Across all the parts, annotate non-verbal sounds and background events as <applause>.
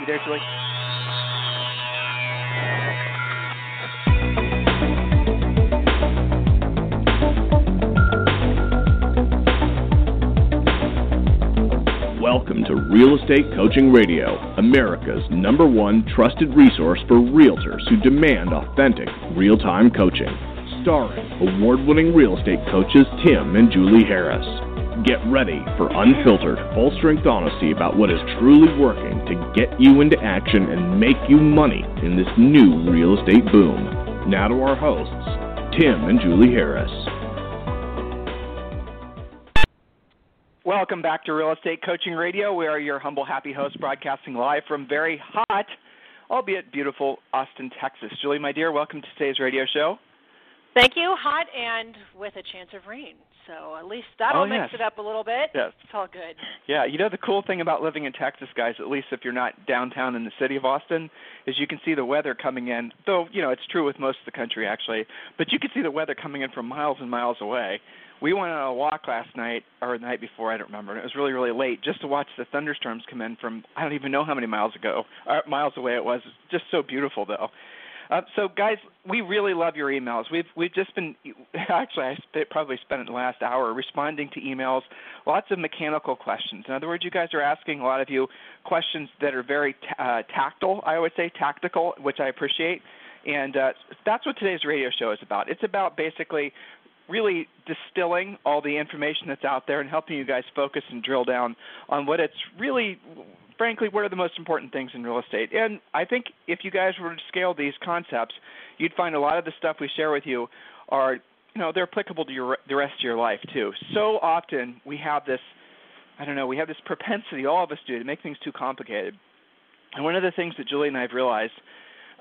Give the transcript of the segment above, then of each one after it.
You there, Julie? Welcome to Real Estate Coaching Radio, America's number one trusted resource for realtors who demand authentic, real time coaching. Starring award winning real estate coaches Tim and Julie Harris. Get ready for unfiltered, full strength honesty about what is truly working to get you into action and make you money in this new real estate boom. Now to our hosts, Tim and Julie Harris. Welcome back to Real Estate Coaching Radio. We are your humble, happy hosts broadcasting live from very hot, albeit beautiful, Austin, Texas. Julie, my dear, welcome to today's radio show. Thank you. Hot and with a chance of rain. So at least that'll Oh, mix it up a little bit. Yes. It's all good. Yeah, you know the cool thing about living in Texas, guys, at least if you're not downtown in the city of Austin, is you can see the weather coming in. Though, you know, it's true with most of the country actually, but you can see the weather coming in from miles and miles away. We went on a walk last night or the night before, I don't remember. and It was really really late just to watch the thunderstorms come in from I don't even know how many miles ago, uh, miles away it was. It's just so beautiful though. Uh, so, guys, we really love your emails. We've we've just been <laughs> actually I probably spent the last hour responding to emails, lots of mechanical questions. In other words, you guys are asking a lot of you questions that are very t- uh, tactile. I would say tactical, which I appreciate, and uh, that's what today's radio show is about. It's about basically really distilling all the information that's out there and helping you guys focus and drill down on what it's really frankly what are the most important things in real estate. And i think if you guys were to scale these concepts you'd find a lot of the stuff we share with you are you know they're applicable to your the rest of your life too. So often we have this i don't know we have this propensity all of us do to make things too complicated. And one of the things that julie and i have realized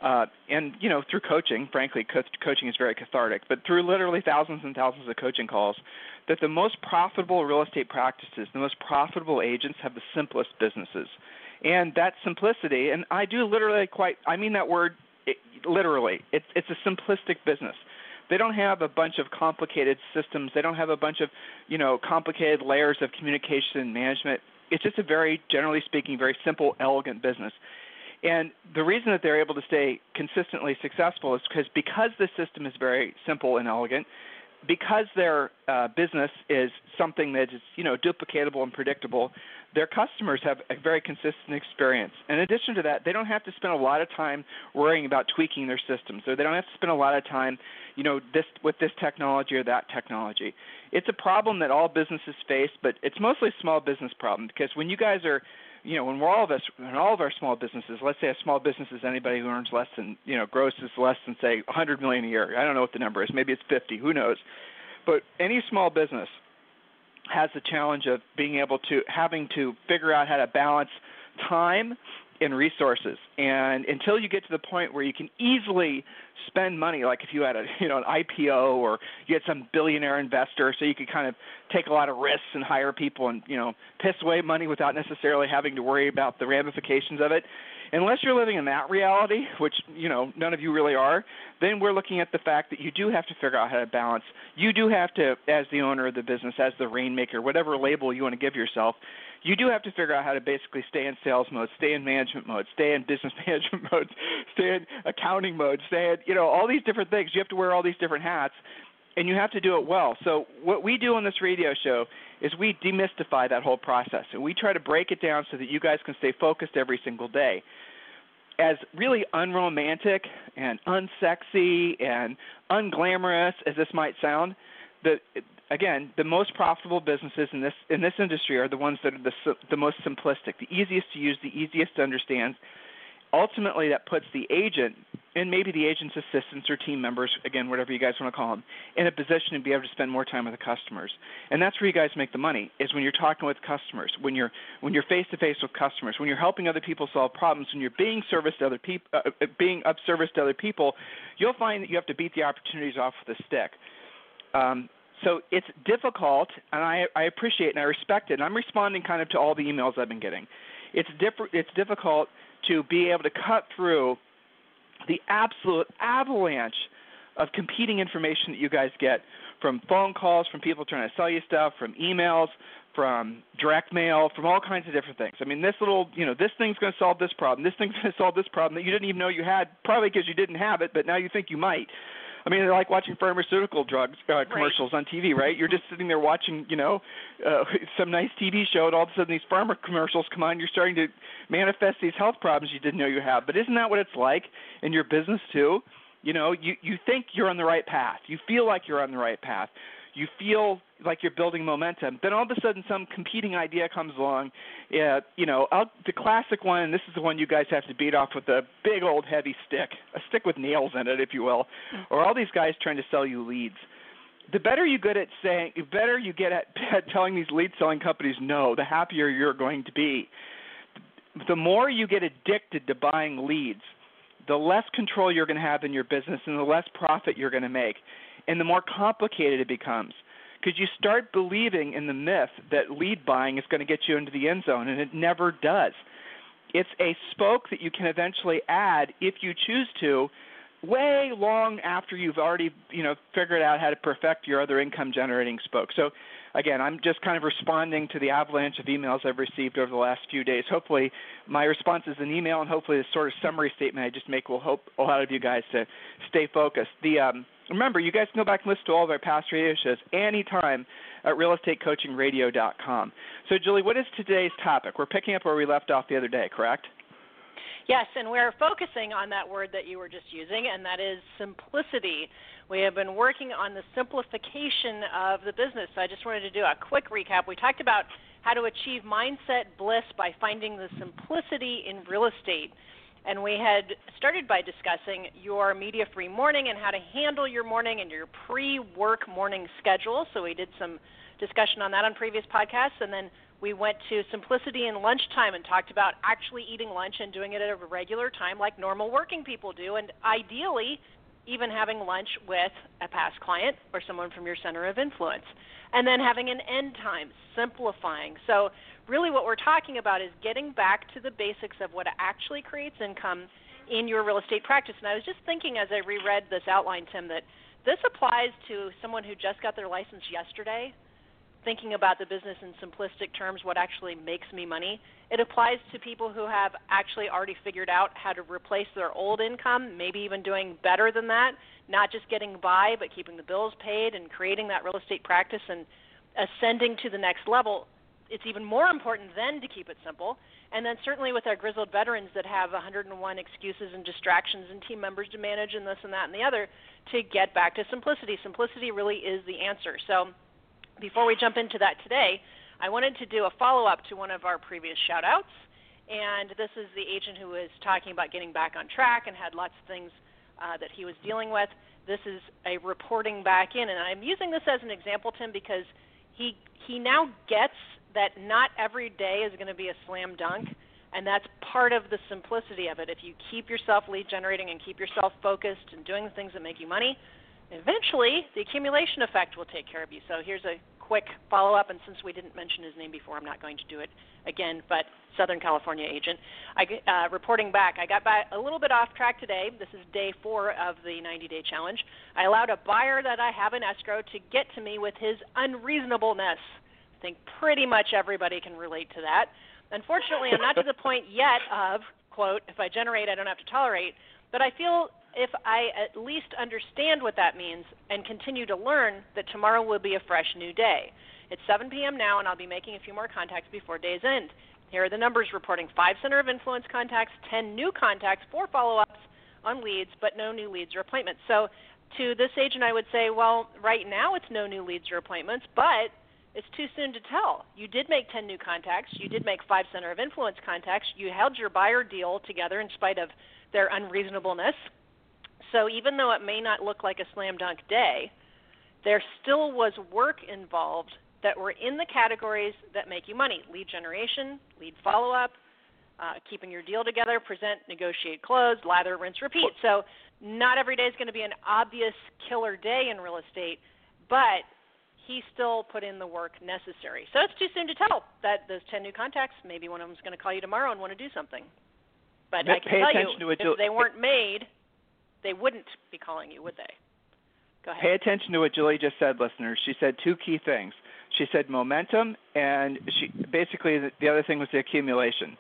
uh, and you know through coaching frankly co- coaching is very cathartic but through literally thousands and thousands of coaching calls that the most profitable real estate practices the most profitable agents have the simplest businesses. And that simplicity and i do literally quite i mean that word it, literally it's it's a simplistic business. They don't have a bunch of complicated systems. They don't have a bunch of you know complicated layers of communication and management. It's just a very generally speaking very simple elegant business and the reason that they're able to stay consistently successful is because because the system is very simple and elegant, because their uh, business is something that is you know duplicatable and predictable, their customers have a very consistent experience. In addition to that, they don't have to spend a lot of time worrying about tweaking their systems, or they don't have to spend a lot of time, you know, this with this technology or that technology. It's a problem that all businesses face, but it's mostly a small business problem because when you guys are you know, when we're all of us, when all of our small businesses, let's say a small business is anybody who earns less than, you know, grosses less than say 100 million a year. I don't know what the number is. Maybe it's 50. Who knows? But any small business has the challenge of being able to having to figure out how to balance time and resources. And until you get to the point where you can easily spend money, like if you had a <laughs> you know an IPO or you had some billionaire investor, so you could kind of take a lot of risks and hire people and you know piss away money without necessarily having to worry about the ramifications of it. Unless you're living in that reality, which you know none of you really are, then we're looking at the fact that you do have to figure out how to balance. You do have to, as the owner of the business, as the rainmaker, whatever label you want to give yourself, you do have to figure out how to basically stay in sales mode, stay in management mode, stay in business <laughs> management mode, stay in accounting mode, stay in you know all these different things. You have to wear all these different hats, and you have to do it well. So what we do on this radio show is we demystify that whole process, and we try to break it down so that you guys can stay focused every single day. As really unromantic and unsexy and unglamorous as this might sound, the again, the most profitable businesses in this in this industry are the ones that are the the most simplistic, the easiest to use, the easiest to understand. Ultimately, that puts the agent and maybe the agent's assistants or team members, again, whatever you guys want to call them, in a position to be able to spend more time with the customers. And that's where you guys make the money is when you're talking with customers, when you're when you're face to face with customers, when you're helping other people solve problems, when you're being service to other people, uh, uh, being of service to other people, you'll find that you have to beat the opportunities off with a stick. Um, so it's difficult, and I, I appreciate and I respect it. And I'm responding kind of to all the emails I've been getting. It's diff- It's difficult to be able to cut through the absolute avalanche of competing information that you guys get from phone calls, from people trying to sell you stuff, from emails, from direct mail, from all kinds of different things. I mean, this little, you know, this thing's going to solve this problem. This thing's going to solve this problem that you didn't even know you had, probably because you didn't have it, but now you think you might. I mean, they're like watching pharmaceutical drugs uh, commercials right. on TV, right? You're just sitting there watching, you know, uh, <laughs> some nice TV show, and all of a sudden these pharma commercials come on. You're starting to manifest these health problems you didn't know you have. But isn't that what it's like in your business too? You know, you you think you're on the right path. You feel like you're on the right path. You feel like you're building momentum. Then all of a sudden, some competing idea comes along. Uh, you know, I'll, the classic one, and this is the one you guys have to beat off with a big old heavy stick, a stick with nails in it, if you will, or all these guys trying to sell you leads. The better you get at saying, the better you get at, <laughs> at telling these lead selling companies no, the happier you're going to be. The more you get addicted to buying leads, the less control you're going to have in your business and the less profit you're going to make. And the more complicated it becomes because you start believing in the myth that lead buying is going to get you into the end zone, and it never does. It's a spoke that you can eventually add if you choose to, way long after you've already you know figured out how to perfect your other income generating spoke. So again, I'm just kind of responding to the avalanche of emails I've received over the last few days. Hopefully, my response is an email, and hopefully, the sort of summary statement I just make will help a lot of you guys to stay focused. The um, remember, you guys can go back and listen to all of our past radio shows anytime at realestatecoachingradio.com. So, Julie, what is today's topic? We're picking up where we left off the other day, correct? Yes, and we're focusing on that word that you were just using, and that is simplicity. We have been working on the simplification of the business. So I just wanted to do a quick recap. We talked about how to achieve mindset bliss by finding the simplicity in real estate. And we had started by discussing your media free morning and how to handle your morning and your pre work morning schedule. So we did some discussion on that on previous podcasts. And then we went to simplicity in lunchtime and talked about actually eating lunch and doing it at a regular time like normal working people do. And ideally, even having lunch with a past client or someone from your center of influence. And then having an end time, simplifying. So really what we're talking about is getting back to the basics of what actually creates income in your real estate practice. And I was just thinking as I reread this outline, Tim, that this applies to someone who just got their license yesterday, thinking about the business in simplistic terms, what actually makes me money. It applies to people who have actually already figured out how to replace their old income, maybe even doing better than that, not just getting by, but keeping the bills paid and creating that real estate practice and ascending to the next level it's even more important then to keep it simple. And then certainly with our grizzled veterans that have 101 excuses and distractions and team members to manage and this and that and the other, to get back to simplicity. Simplicity really is the answer. So before we jump into that today, I wanted to do a follow up to one of our previous shout outs. And this is the agent who was talking about getting back on track and had lots of things uh, that he was dealing with. This is a reporting back in, and I'm using this as an example, Tim, because he he now gets that not every day is going to be a slam dunk, and that's part of the simplicity of it. If you keep yourself lead generating and keep yourself focused and doing the things that make you money, eventually the accumulation effect will take care of you. So here's a quick follow up, and since we didn't mention his name before, I'm not going to do it again. But Southern California agent, I, uh, reporting back, I got by a little bit off track today. This is day four of the 90 day challenge. I allowed a buyer that I have in escrow to get to me with his unreasonableness I think pretty much everybody can relate to that. Unfortunately, I'm not to the point yet of, quote, if I generate, I don't have to tolerate, but I feel if I at least understand what that means and continue to learn that tomorrow will be a fresh new day. It's 7 p.m. now, and I'll be making a few more contacts before day's end. Here are the numbers reporting five center of influence contacts, 10 new contacts, four follow ups on leads, but no new leads or appointments. So to this agent, I would say, well, right now it's no new leads or appointments, but it's too soon to tell. You did make 10 new contacts. You did make five center of influence contacts. You held your buyer deal together in spite of their unreasonableness. So even though it may not look like a slam dunk day, there still was work involved that were in the categories that make you money lead generation, lead follow up, uh, keeping your deal together, present, negotiate, close, lather, rinse, repeat. So not every day is going to be an obvious killer day in real estate, but he still put in the work necessary. So it's too soon to tell that those 10 new contacts, maybe one of them is going to call you tomorrow and want to do something. But I can Pay tell you, if they weren't made, they wouldn't be calling you, would they? Go ahead. Pay attention to what Julie just said, listeners. She said two key things. She said momentum, and she basically the, the other thing was the accumulation.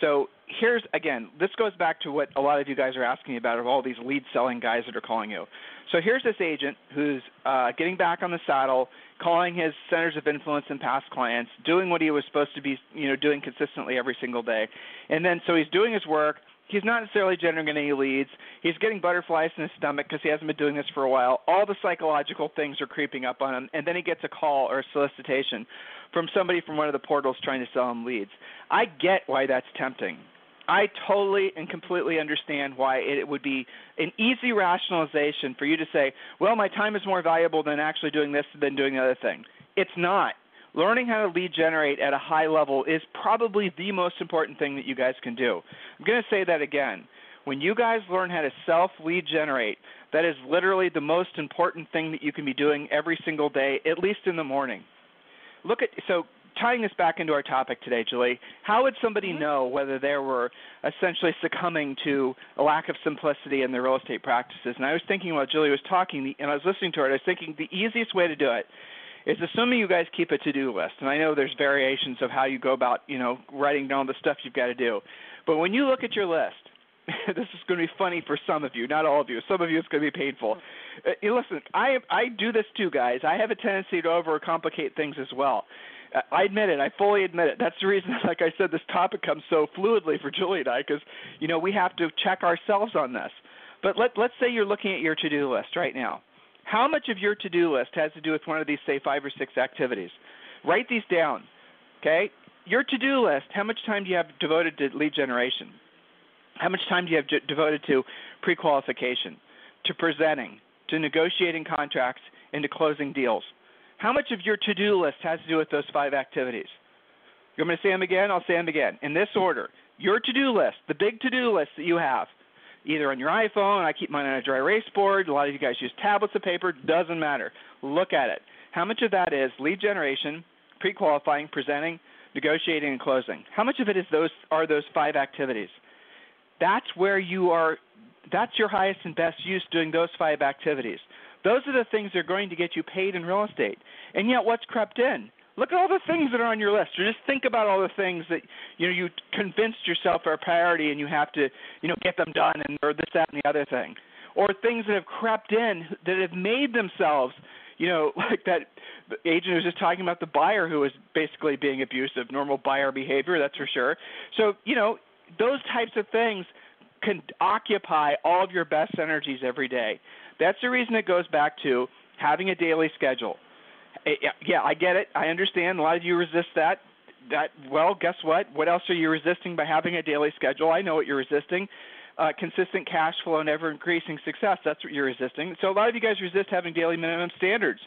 So here's again, this goes back to what a lot of you guys are asking about of all these lead selling guys that are calling you. So here's this agent who's uh, getting back on the saddle, calling his centers of influence and past clients, doing what he was supposed to be, you know, doing consistently every single day, and then so he's doing his work. He's not necessarily generating any leads. He's getting butterflies in his stomach because he hasn't been doing this for a while. All the psychological things are creeping up on him, and then he gets a call or a solicitation from somebody from one of the portals trying to sell them leads. I get why that's tempting. I totally and completely understand why it would be an easy rationalization for you to say, well, my time is more valuable than actually doing this than doing the other thing. It's not. Learning how to lead generate at a high level is probably the most important thing that you guys can do. I'm going to say that again. When you guys learn how to self lead generate, that is literally the most important thing that you can be doing every single day, at least in the morning. Look at so tying this back into our topic today, Julie, how would somebody mm-hmm. know whether they were essentially succumbing to a lack of simplicity in their real estate practices? And I was thinking while Julie was talking, and I was listening to her, I was thinking the easiest way to do it is assuming you guys keep a to-do list. And I know there's variations of how you go about, you know, writing down the stuff you've got to do. But when you look at your list, <laughs> this is going to be funny for some of you, not all of you. Some of you it's going to be painful. Uh, listen, I I do this too, guys. I have a tendency to overcomplicate things as well. I admit it. I fully admit it. That's the reason, <laughs> like I said, this topic comes so fluidly for Julie and I, because you know we have to check ourselves on this. But let let's say you're looking at your to-do list right now. How much of your to-do list has to do with one of these, say, five or six activities? Write these down. Okay. Your to-do list. How much time do you have devoted to lead generation? How much time do you have devoted to pre-qualification, to presenting, to negotiating contracts, and to closing deals? How much of your to do list has to do with those five activities? You want me to say them again? I'll say them again. In this order your to do list, the big to do list that you have, either on your iPhone, I keep mine on a dry erase board, a lot of you guys use tablets of paper, doesn't matter. Look at it. How much of that is lead generation, pre qualifying, presenting, negotiating, and closing? How much of it is those are those five activities? That's where you are that's your highest and best use doing those five activities. Those are the things that are going to get you paid in real estate. And yet, what's crept in? Look at all the things that are on your list, or just think about all the things that you know you convinced yourself are a priority, and you have to you know get them done, and or this, that, and the other thing, or things that have crept in that have made themselves you know, <laughs> like that agent was just talking about the buyer who was basically being abusive, normal buyer behavior, that's for sure. So, you know, those types of things can occupy all of your best energies every day. That's the reason it goes back to having a daily schedule. Eh, yeah, I get it. I understand. A lot of you resist that. That well, guess what? What else are you resisting by having a daily schedule? I know what you're resisting. Uh, consistent cash flow and ever increasing success. That's what you're resisting. So a lot of you guys resist having daily minimum standards.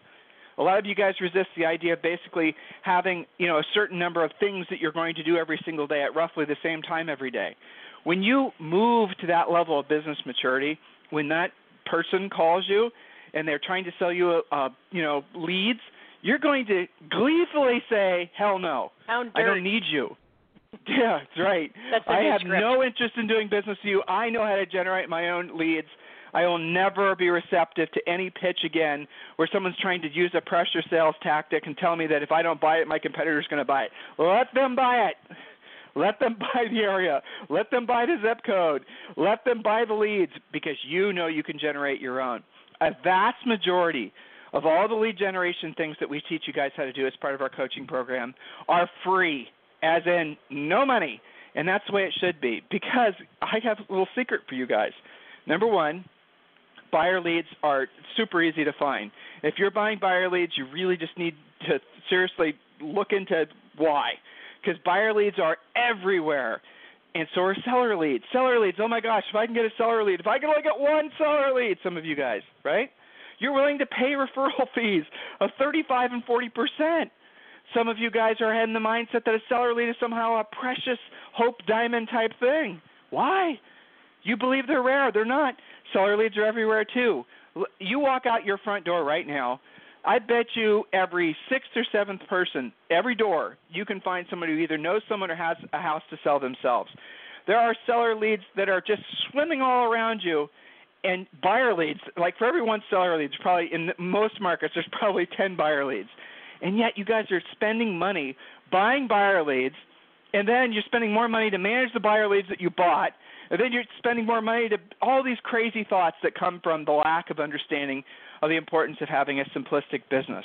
A lot of you guys resist the idea of basically having, you know, a certain number of things that you're going to do every single day at roughly the same time every day. When you move to that level of business maturity, when that person calls you and they're trying to sell you, uh, you know, leads, you're going to gleefully say, "Hell no, I don't need you." <laughs> yeah, that's right. That's I have script. no interest in doing business with you. I know how to generate my own leads. I will never be receptive to any pitch again where someone's trying to use a pressure sales tactic and tell me that if I don't buy it, my competitor's going to buy it. Let them buy it. Let them <laughs> buy the area. Let them buy the zip code. Let them buy the leads because you know you can generate your own. A vast majority of all the lead generation things that we teach you guys how to do as part of our coaching program are free, as in no money. And that's the way it should be because I have a little secret for you guys. Number one, buyer leads are super easy to find. If you're buying buyer leads, you really just need to seriously look into why because buyer leads are everywhere. And so are seller leads. Seller leads, oh my gosh, if I can get a seller lead, if I can only get one seller lead, some of you guys, right? You're willing to pay <laughs> referral fees of 35 and 40%. Some of you guys are in the mindset that a seller lead is somehow a precious hope diamond type thing. Why? You believe they're rare. They're not. Seller leads are everywhere too. You walk out your front door right now I bet you every sixth or seventh person, every door, you can find somebody who either knows someone or has a house to sell themselves. There are seller leads that are just swimming all around you, and buyer leads, like for every one seller leads, probably in most markets, there's probably 10 buyer leads. And yet you guys are spending money buying buyer leads, and then you're spending more money to manage the buyer leads that you bought, and then you're spending more money to all these crazy thoughts that come from the lack of understanding of the importance of having a simplistic business.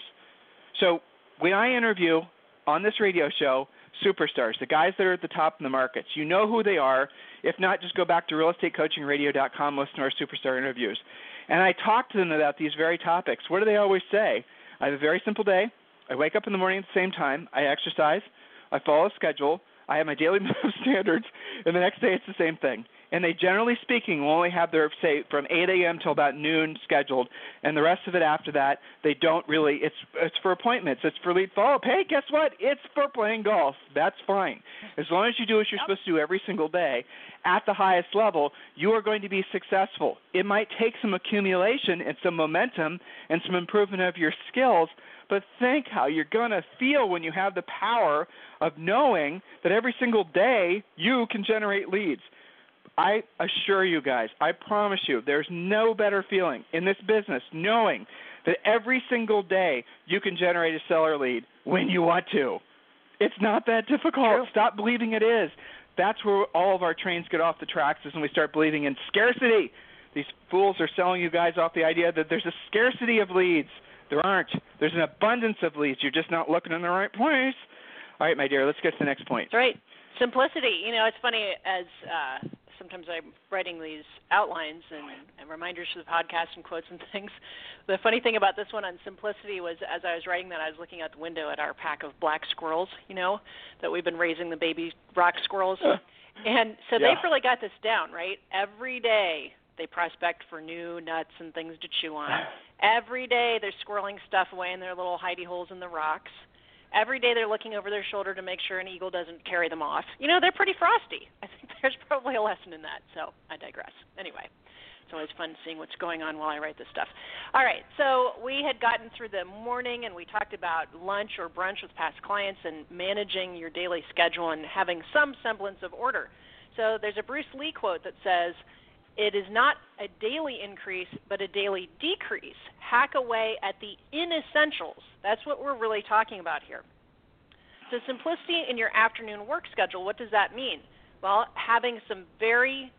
So when I interview on this radio show superstars, the guys that are at the top in the markets, you know who they are. If not, just go back to realestatecoachingradio.com, listen to our superstar interviews. And I talk to them about these very topics. What do they always say? I have a very simple day. I wake up in the morning at the same time. I exercise. I follow a schedule. I have my daily <laughs> minimum standards, and the next day it's the same thing and they generally speaking will only have their say from 8 a.m. till about noon scheduled, and the rest of it after that they don't really. It's it's for appointments. It's for lead follow up. Hey, guess what? It's for playing golf. That's fine. As long as you do what you're yep. supposed to do every single day at the highest level, you are going to be successful. It might take some accumulation and some momentum and some improvement of your skills. But think how you're going to feel when you have the power of knowing that every single day you can generate leads. I assure you guys, I promise you, there's no better feeling in this business knowing that every single day you can generate a seller lead when you want to. It's not that difficult. True. Stop believing it is. That's where all of our trains get off the tracks is when we start believing in scarcity. These fools are selling you guys off the idea that there's a scarcity of leads. There aren't. There's an abundance of leads. You're just not looking in the right place. All right, my dear, let's get to the next point. That's right. Simplicity. You know, it's funny as uh, sometimes I'm writing these outlines and, and reminders for the podcast and quotes and <laughs> things. The funny thing about this one on simplicity was as I was writing that, I was looking out the window at our pack of black squirrels, you know, that we've been raising the baby rock squirrels. and so yeah. they've really got this down, right? Every day they prospect for new nuts and things to chew on. <sighs> Every day they're squirreling stuff away in their little hidey holes in the rocks. Every day they're looking over their shoulder to make sure an eagle doesn't carry them off. You know, they're pretty frosty. I <laughs> there's probably a lesson in that. So I digress. Anyway, it's always fun seeing what's going on while I write this stuff. All right, so we had gotten through the morning and we talked about lunch or brunch with past clients and managing your daily schedule and having some semblance of order. So there's a Bruce Lee quote that says, it is not a daily increase, but a daily decrease. Hack away at the inessentials. That's what we're really talking about here. So, simplicity in your afternoon work schedule, what does that mean? Well, having some very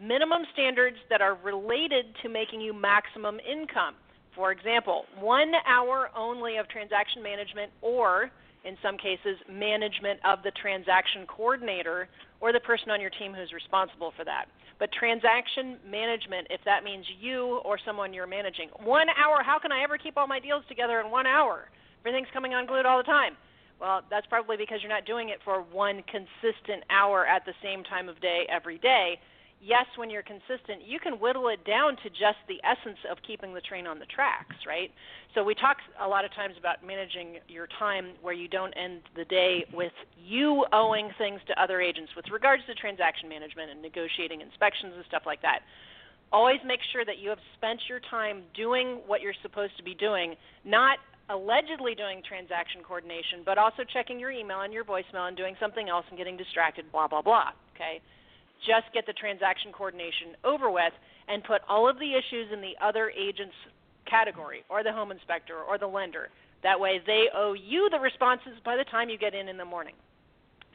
minimum standards that are related to making you maximum income. For example, one hour only of transaction management, or in some cases, management of the transaction coordinator or the person on your team who's responsible for that. But transaction management, if that means you or someone you're managing, one hour, how can I ever keep all my deals together in one hour? Everything's coming unglued all the time. Well, that's probably because you're not doing it for one consistent hour at the same time of day every day yes, when you're consistent, you can whittle it down to just the essence of keeping the train on the tracks, right? So we talk a lot of times about managing your time where you don't end the day with you owing things to other agents with regards to transaction management and negotiating inspections and stuff like that. Always make sure that you have spent your time doing what you're supposed to be doing, not allegedly doing transaction coordination, but also checking your email and your voicemail and doing something else and getting distracted, blah, blah, blah. Okay? just get the transaction coordination over with and put all of the issues in the other agent's category or the home inspector or the lender. That way they owe you the responses by the time you get in in the morning.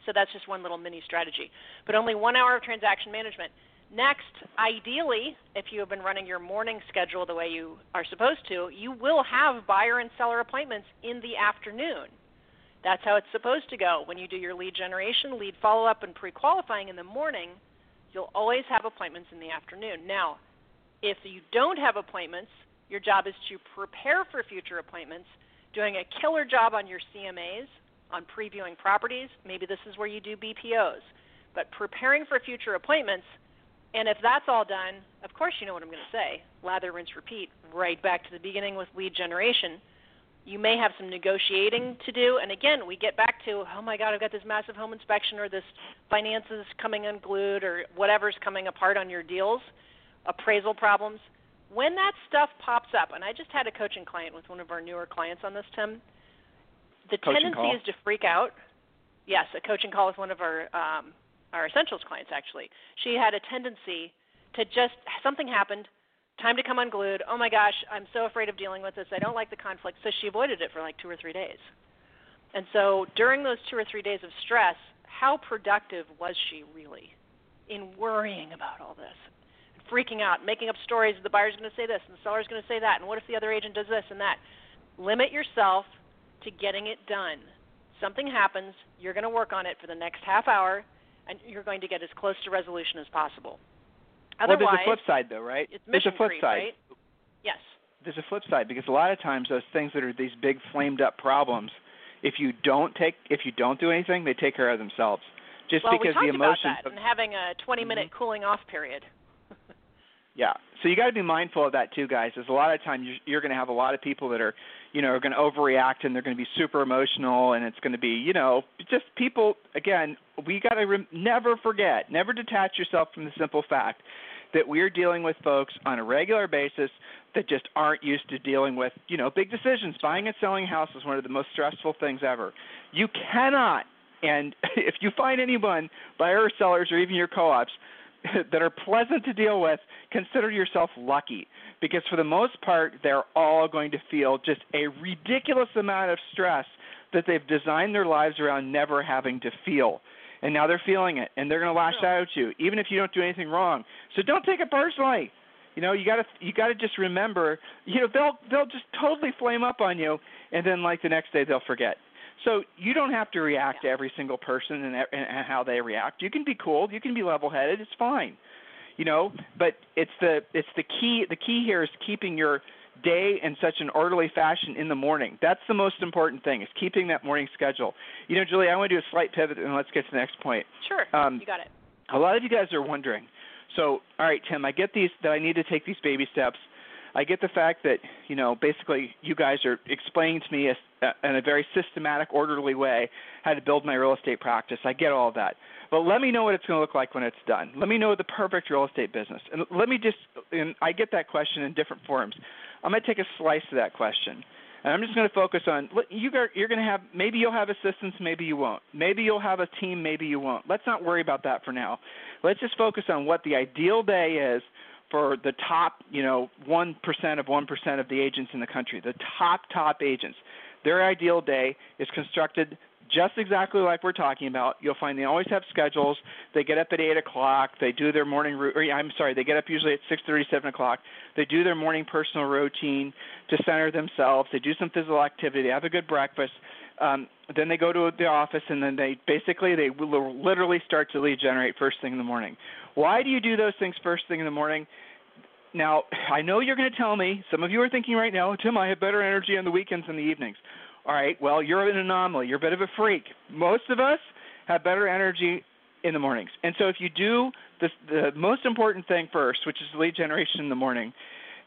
So that's just one little mini strategy. But only one hour of transaction management. Next, ideally, if you have been running your morning schedule the way you are supposed to, you will have buyer and seller appointments in the afternoon. That's how it's supposed to go. When you do your lead generation, lead follow up, and pre qualifying in the morning, You'll always have appointments in the afternoon. Now, if you don't have appointments, your job is to prepare for future appointments, doing a killer job on your CMAs, on previewing properties. Maybe this is where you do BPOs. But preparing for future appointments, and if that's all done, of course you know what I'm going to say lather, rinse, repeat, right back to the beginning with lead generation you may have some negotiating to do. And again, we get back to, oh my God, I've got this massive home inspection or this finances coming unglued or whatever's coming apart on your deals, appraisal problems. When that stuff pops up, and I just had a coaching client with one of our newer clients on this, Tim, the coaching tendency call. is to freak out. Yes, a coaching call with one of our um, our essentials clients actually. She had a tendency to just something happened, time to come unglued. Oh my gosh, I'm so afraid of dealing with this. I don't like the conflict. So she avoided it for like two or three days. And so during those two or three days of stress, how productive was she really in worrying about all this? Freaking out, making up stories. The buyer's going to say this, and the seller's going to say that, and what if the other agent does this and that? Limit yourself to getting it done. Something happens, you're going to work on it for the next half hour, and you're going to get as close to resolution as possible. Otherwise, well, there's a flip side, though, right? It's there's a flip creep, side. Right? Yes. There's a flip side because a lot of times those things that are these big flamed up problems, if you don't take, if you don't do anything, they take care of themselves. Just well, because we the emotions about that of, and having a 20 minute mm-hmm. cooling off period. Yeah. So you got to be mindful of that too, guys. There's a lot of times you're, you're going to have a lot of people that are, you know, are going to overreact and they're going to be super emotional and it's going to be, you know, just people. Again, we got to re- never forget, never detach yourself from the simple fact that we're dealing with folks on a regular basis that just aren't used to dealing with, you know, big decisions. Buying and selling a house is one of the most stressful things ever. You cannot, and <laughs> if you find anyone, buyer or sellers or even your co-ops, <laughs> that are pleasant to deal with, consider yourself lucky because for the most part, they're all going to feel just a ridiculous amount of stress that they've designed their lives around never having to feel and now they're feeling it, and they're going to lash out at you, even if you don't do anything wrong. So don't take it personally. You know, you got to you got to just remember, you know, they'll they'll just totally flame up on you, and then like the next day they'll forget. So you don't have to react yeah. to every single person and, and how they react. You can be cool. You can be level-headed. It's fine. You know, but it's the it's the key. The key here is keeping your day in such an orderly fashion in the morning. That's the most important thing is keeping that morning schedule. You know, Julie, I want to do a slight pivot and let's get to the next point. Sure. Um, you got it. A lot of you guys are wondering. So, all right, Tim, I get these that I need to take these baby steps. I get the fact that you know basically you guys are explaining to me a, in a very systematic, orderly way how to build my real estate practice. I get all that, but let me know what it's going to look like when it's done. Let me know the perfect real estate business, and let me just. And I get that question in different forms. I'm going to take a slice of that question. And I'm just going to focus on you. You're going to have maybe you'll have assistants, maybe you won't. Maybe you'll have a team, maybe you won't. Let's not worry about that for now. Let's just focus on what the ideal day is for the top, you know, one percent of one percent of the agents in the country. The top top agents. Their ideal day is constructed just exactly like we're talking about. You'll find they always have schedules. They get up at eight o'clock. They do their morning. Or, I'm sorry, they get up usually at six thirty, seven o'clock. They do their morning personal routine to center themselves. They do some physical activity. They have a good breakfast. Um, then they go to the office and then they basically they will literally start to lead generate first thing in the morning. Why do you do those things first thing in the morning? Now, I know you're going to tell me, some of you are thinking right now, Tim, I have better energy on the weekends and the evenings. All right, well, you're an anomaly. You're a bit of a freak. Most of us have better energy in the mornings. And so if you do the, the most important thing first, which is lead generation in the morning,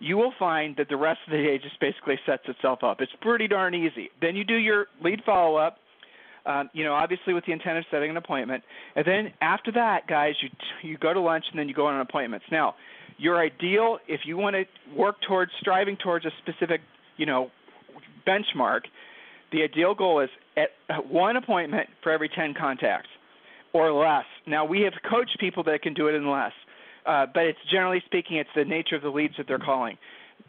you will find that the rest of the day just basically sets itself up. It's pretty darn easy. Then you do your lead follow up. Um, you know, obviously with the intent of setting an appointment, and then after that, guys, you you go to lunch and then you go on appointments. Now, your ideal, if you want to work towards striving towards a specific, you know, benchmark, the ideal goal is at one appointment for every 10 contacts or less. Now, we have coached people that can do it in less, uh, but it's generally speaking, it's the nature of the leads that they're calling.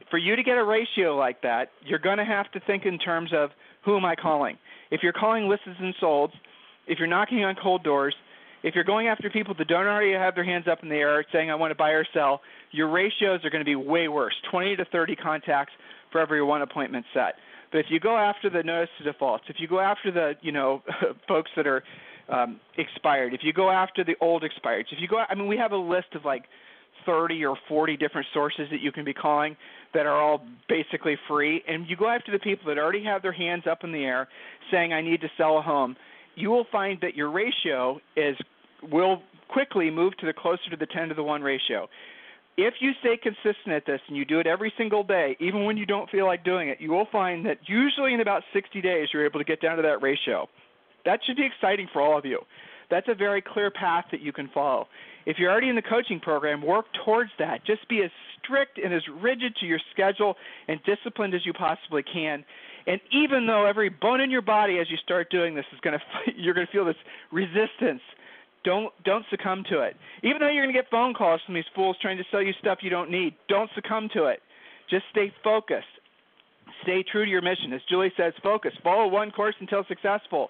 For you to get a ratio like that, you're going to have to think in terms of who am I calling? If you're calling listings and solds, if you're knocking on cold doors, if you're going after people that don't already have their hands up in the air saying I want to buy or sell, your ratios are going to be way worse 20 to 30 contacts for every one appointment set. But if you go after the notice to defaults, if you go after the you know <laughs> folks that are um, expired, if you go after the old expireds, if you go, I mean, we have a list of like 30 or 40 different sources that you can be calling that are all basically free, and you go after the people that already have their hands up in the air saying, "I need to sell a home." You will find that your ratio is will quickly move to the closer to the 10 to the 1 ratio if you stay consistent at this and you do it every single day, even when you don't feel like doing it, you will find that usually in about 60 days you're able to get down to that ratio. That should be exciting for all of you. That's a very clear path that you can follow. If you're already in the coaching program, work towards that. Just be as strict and as rigid to your schedule and disciplined as you possibly can. And even though every bone in your body as you start doing this is going <laughs> to you're going to feel this resistance Don't don't succumb to it. Even though you're going to get phone calls from these fools trying to sell you stuff you don't need, don't succumb to it. Just stay focused. Stay true to your mission. As Julie says, focus. Follow one course until successful.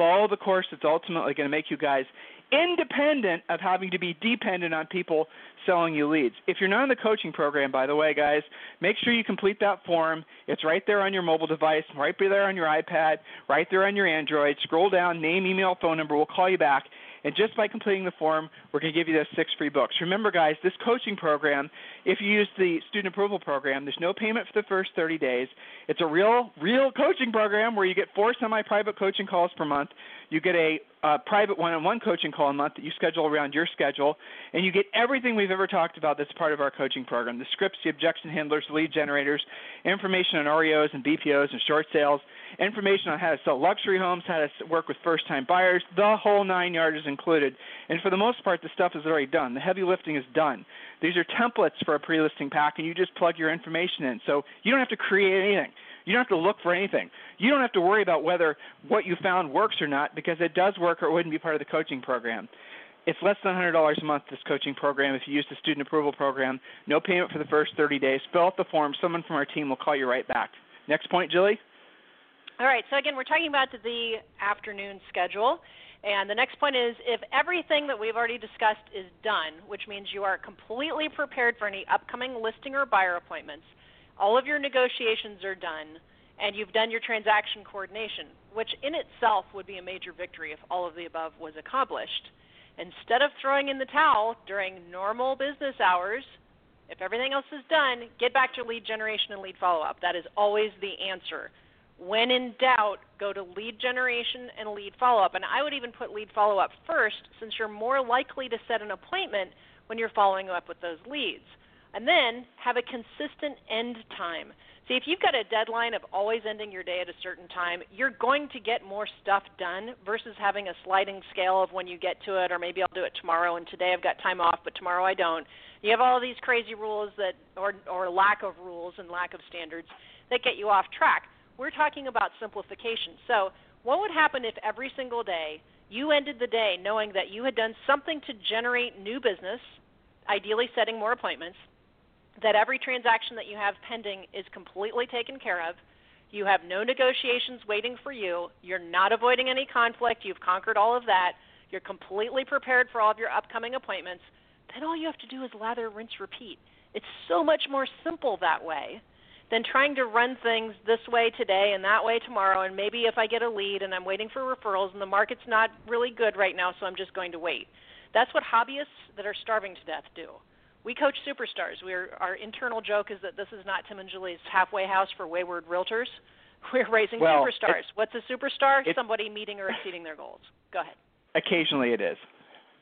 Follow the course that's ultimately going to make you guys independent of having to be dependent on people selling you leads. If you're not in the coaching program, by the way, guys, make sure you complete that form. It's right there on your mobile device, right there on your iPad, right there on your Android. Scroll down, name, email, phone number. We'll call you back. And just by completing the form, we're going to give you those six free books. Remember, guys, this coaching program, if you use the student approval program, there's no payment for the first 30 days. It's a real, real coaching program where you get four semi-private coaching calls per month. You get a uh, private one-on-one coaching call a month that you schedule around your schedule, and you get everything we've ever talked about that's part of our coaching program: the scripts, the objection handlers, lead generators, information on REOs and BPOs and short sales, information on how to sell luxury homes, how to work with first-time buyers. The whole nine yards is included, and for the most part, the stuff is already done. The heavy lifting is done. These are templates for a pre-listing pack, and you just plug your information in, so you don't have to create anything. You don't have to look for anything. You don't have to worry about whether what you found works or not because it does work or it wouldn't be part of the coaching program. It's less than $100 a month, this coaching program, if you use the student approval program. No payment for the first 30 days. Fill out the form. Someone from our team will call you right back. Next point, Julie. All right, so again, we're talking about the afternoon schedule. And the next point is if everything that we've already discussed is done, which means you are completely prepared for any upcoming listing or buyer appointments, all of your negotiations are done, and you've done your transaction coordination, which in itself would be a major victory if all of the above was accomplished. Instead of throwing in the towel during normal business hours, if everything else is done, get back to lead generation and lead follow up. That is always the answer. When in doubt, go to lead generation and lead follow up. And I would even put lead follow up first since you're more likely to set an appointment when you're following up with those leads and then have a consistent end time. See, if you've got a deadline of always ending your day at a certain time, you're going to get more stuff done versus having a sliding scale of when you get to it, or maybe I'll do it tomorrow, and today I've got time off, but tomorrow I don't. You have all these crazy rules that, or or lack of rules and lack of standards that get you off track. We're talking about simplification. So, what would happen if every single day you ended the day knowing that you had done something to generate new business, ideally setting more appointments, that every transaction that you have pending is completely taken care of. You have no negotiations waiting for you. You're not avoiding any conflict. You've conquered all of that. You're completely prepared for all of your upcoming appointments. Then all you have to do is lather, rinse, repeat. It's so much more simple that way than trying to run things this way today and that way tomorrow. And maybe if I get a lead and I'm waiting for referrals and the market's not really good right now, so I'm just going to wait. That's what hobbyists that are starving to death do we coach superstars. We're, our internal joke is that this is not Tim and Julie's halfway house for wayward realtors. <laughs> We're raising well, superstars. What's a superstar? Somebody meeting or exceeding their goals. Go ahead. Occasionally it is.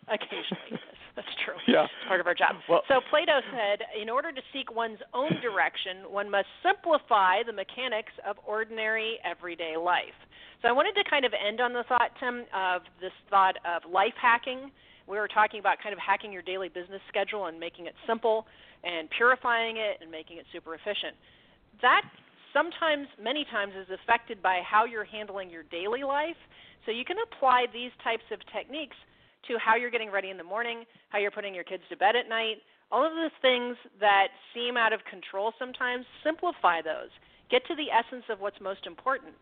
Occasionally it is. That's true. Yeah. It's part of our job. Well, so Plato said, in order to seek one's own direction, one must simplify the mechanics of ordinary everyday life. So I wanted to kind of end on the thought, Tim, of this thought of life hacking we were talking about kind of hacking your daily business schedule and making it simple and purifying it and making it super efficient. That sometimes, many times, is affected by how you're handling your daily life. So you can apply these types of techniques to how you're getting ready in the morning, how you're putting your kids to bed at night, all of those things that seem out of control sometimes, simplify those. Get to the essence of what's most important.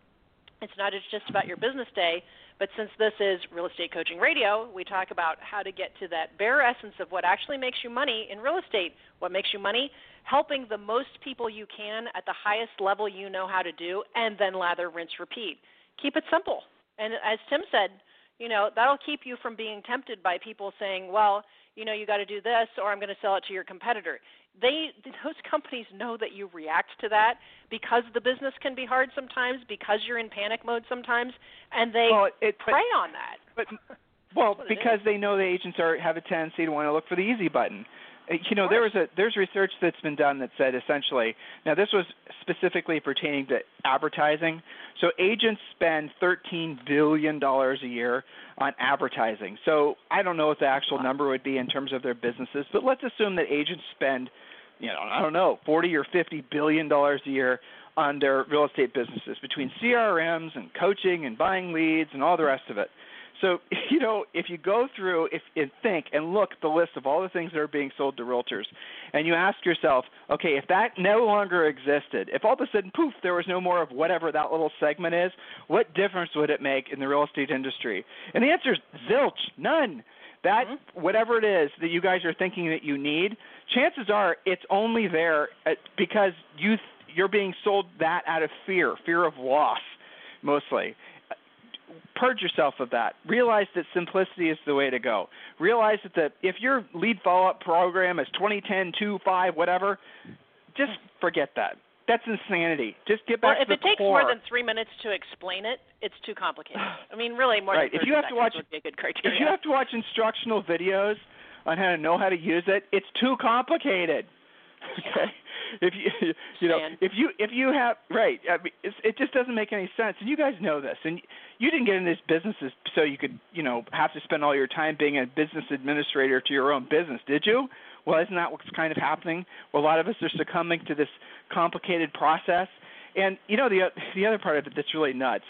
It's not just about your business day, but since this is Real Estate Coaching Radio, we talk about how to get to that bare essence of what actually makes you money in real estate. What makes you money? Helping the most people you can at the highest level you know how to do, and then lather, rinse, repeat. Keep it simple. And as Tim said, you know, that'll keep you from being tempted by people saying, well, you know, you got to do this or I'm going to sell it to your competitor. They those companies know that you react to that because the business can be hard sometimes because you're in panic mode sometimes and they well, it, prey but, on that. But well because they know the agents are have a tendency to want to look for the easy button Uh, you know there was a there's research that's been done that said essentially now this was specifically pertaining to advertising. So agents spend 13 billion dollars a year on advertising. So i don't know what the actual number would be in terms of their businesses but let's assume that agents spend you know, I don't know, 40 or 50 billion dollars a year on their real estate businesses between CRMs and coaching and buying leads and all the rest of it. So, <laughs> you know, if you go through if and think and look at the list of all the things that are being sold to realtors and you ask yourself, okay, if that no longer existed, if all of a sudden poof there was no more of whatever that little segment is, what difference would it make in the real estate industry? And the answer is zilch, none. That mm-hmm. whatever it is that you guys are thinking that you need, chances are it's only there uh, because you you're being sold that out of fear, fear of loss mostly purge yourself of that. Realize that simplicity is the way to go. Realize that the, if your lead follow up program is 2010, 2, 5, whatever, just forget that. That's insanity. Just get back well, to the core. if it takes more than three minutes to explain it, it's too complicated. I mean, really, more right. than if you have to watch, would be a good criteria. If you have to watch instructional videos on how to know how to use it, it's too complicated. <laughs> Okay? If you <laughs> you know if you if you have right I mean, it's, it just doesn't make any sense. And you guys know this and you didn't get into this businesses so you could you know have to spend all your time being a business administrator to your own business did you? Well isn't that what's kind of happening? Well a lot of us are succumbing to this complicated process. And you know the the other part of it that's really nuts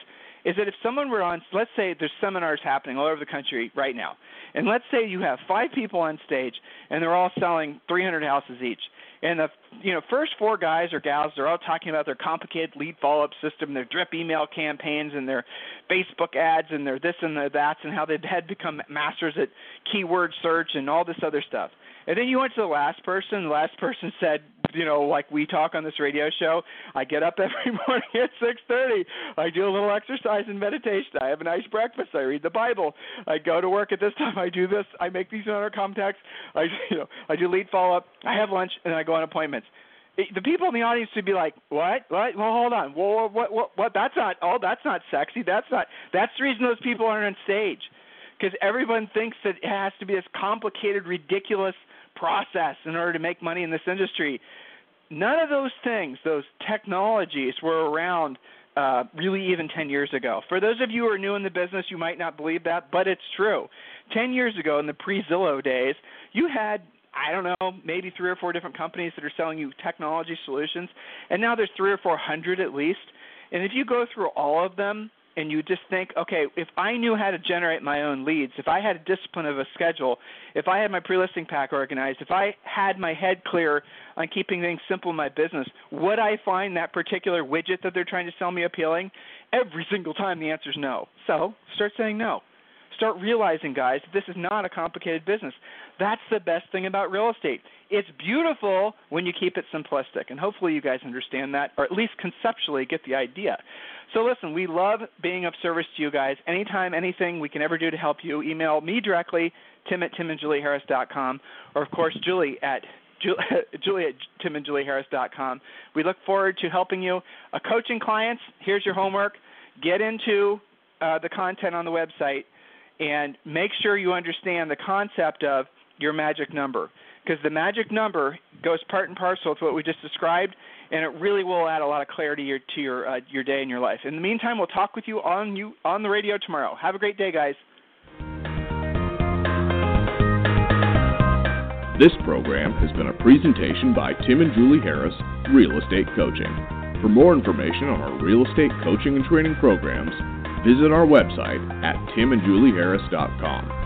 is that if someone were on let's say there's seminars happening all over the country right now and let's say you have five people on stage and they're all selling 300 houses each and the you know first four guys or gals they're all talking about their complicated lead follow up system, their drip email campaigns, and their Facebook ads, and their this and their that, and how they had become masters at keyword search and all this other stuff. And then you went to the last person. The last person said, you know, like we talk on this radio show. I get up <laughs> every morning at 6:30. I do a little exercise and meditation. I have a nice breakfast. I read the Bible. I go to work at this time. I do this. I make these other contacts. I, <laughs> you know, I do lead follow up. I have lunch and I go on appointments. the people in the audience would be like, "What? What? Well, hold on. Well, what? What? What? That's not. Oh, that's not sexy. That's not. That's the reason those people aren't on stage." Because everyone thinks that it has to be this complicated, ridiculous process in order to make money in this industry. None of those things, those technologies, were around uh, really even 10 years ago. For those of you who are new in the business, you might not believe that, but it's true. 10 years ago, in the pre Zillow days, you had I don't know, maybe three or four different companies that are selling you technology solutions, and now there's three or four hundred at least. And if you go through all of them, and you just think, okay, if I knew how to generate my own leads, if I had a discipline of a schedule, if I had my pre-listing pack organized, if I had my head clear on keeping things simple in my business, would I find that particular widget that they're trying to sell me appealing? Every single time the answer is no. So start saying no. Start realizing, guys, that this is not a complicated business. That's the best thing about real estate. It's beautiful when you keep it simplistic, and hopefully you guys understand that, or at least conceptually get the idea. So listen, we love being of service to you guys. Anytime, anything we can ever do to help you, email me directly, tim at timandjulieharris.com, or of course Julie at <laughs> <laughs> Julie at timandjulieharris.com. We look forward to helping you. Uh, coaching clients, here's your homework. Get into uh, the content on the website and make sure you understand the concept of your magic number because the magic number goes part and parcel with what we just described, and it really will add a lot of clarity your, to your uh, your day and your life. In the meantime, we'll talk with you on you on the radio tomorrow. Have a great day, guys. This program has been a presentation by Tim and Julie Harris, Real Estate Coaching. For more information on our real estate coaching and training programs, visit our website at timandjulieharris.com.